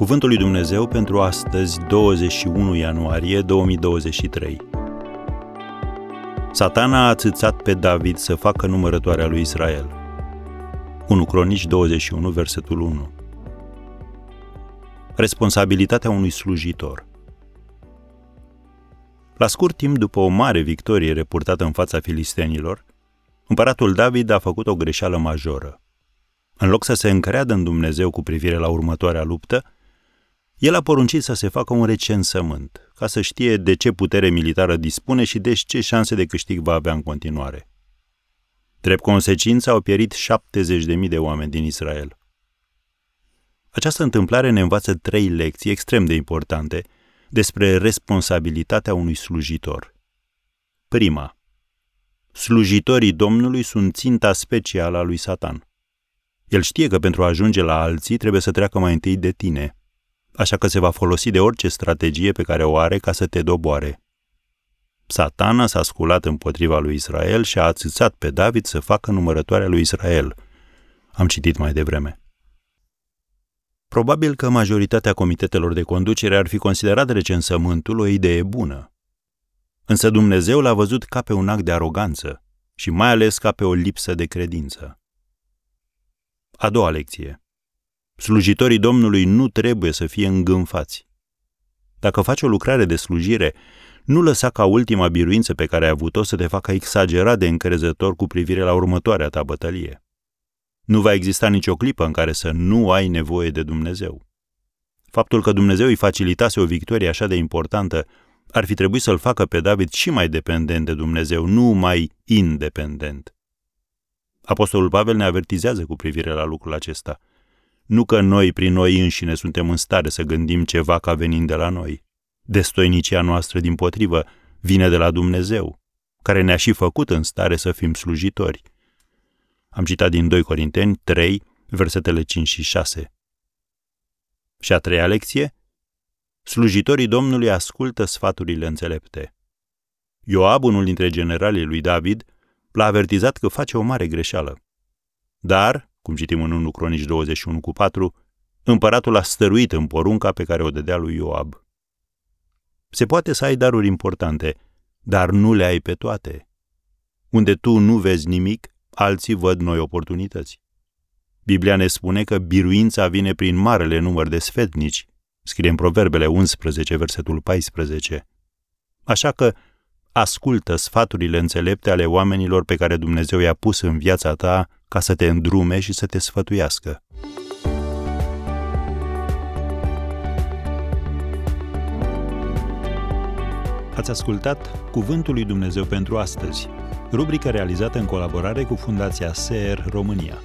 Cuvântul lui Dumnezeu pentru astăzi, 21 ianuarie 2023. Satana a atâțat pe David să facă numărătoarea lui Israel. 1 Cronici 21, versetul 1. Responsabilitatea unui slujitor. La scurt timp după o mare victorie reportată în fața filistenilor, împăratul David a făcut o greșeală majoră. În loc să se încreadă în Dumnezeu cu privire la următoarea luptă, el a poruncit să se facă un recensământ, ca să știe de ce putere militară dispune și deci ce șanse de câștig va avea în continuare. Drept consecință au pierit 70.000 de oameni din Israel. Această întâmplare ne învață trei lecții extrem de importante despre responsabilitatea unui slujitor. Prima. Slujitorii Domnului sunt ținta specială a lui Satan. El știe că pentru a ajunge la alții trebuie să treacă mai întâi de tine – așa că se va folosi de orice strategie pe care o are ca să te doboare. Satana s-a sculat împotriva lui Israel și a ațățat pe David să facă numărătoarea lui Israel. Am citit mai devreme. Probabil că majoritatea comitetelor de conducere ar fi considerat recensământul o idee bună. Însă Dumnezeu l-a văzut ca pe un act de aroganță și mai ales ca pe o lipsă de credință. A doua lecție. Slujitorii Domnului nu trebuie să fie îngânfați. Dacă faci o lucrare de slujire, nu lăsa ca ultima biruință pe care ai avut-o să te facă exagerat de încrezător cu privire la următoarea ta bătălie. Nu va exista nicio clipă în care să nu ai nevoie de Dumnezeu. Faptul că Dumnezeu îi facilitase o victorie așa de importantă ar fi trebuit să-l facă pe David și mai dependent de Dumnezeu, nu mai independent. Apostolul Pavel ne avertizează cu privire la lucrul acesta – nu că noi, prin noi înșine, suntem în stare să gândim ceva ca venind de la noi. Destoinicia noastră, din potrivă, vine de la Dumnezeu, care ne-a și făcut în stare să fim slujitori. Am citat din 2 Corinteni 3, versetele 5 și 6. Și a treia lecție? Slujitorii Domnului ascultă sfaturile înțelepte. Ioab, unul dintre generalii lui David, l-a avertizat că face o mare greșeală. Dar, cum citim în 1 Cronici 21 cu 4, împăratul a stăruit în porunca pe care o dădea lui Ioab. Se poate să ai daruri importante, dar nu le ai pe toate. Unde tu nu vezi nimic, alții văd noi oportunități. Biblia ne spune că biruința vine prin marele număr de sfetnici, scrie în Proverbele 11, versetul 14. Așa că ascultă sfaturile înțelepte ale oamenilor pe care Dumnezeu i-a pus în viața ta ca să te îndrume și să te sfătuiască. Ați ascultat Cuvântul lui Dumnezeu pentru astăzi, rubrica realizată în colaborare cu Fundația SER România.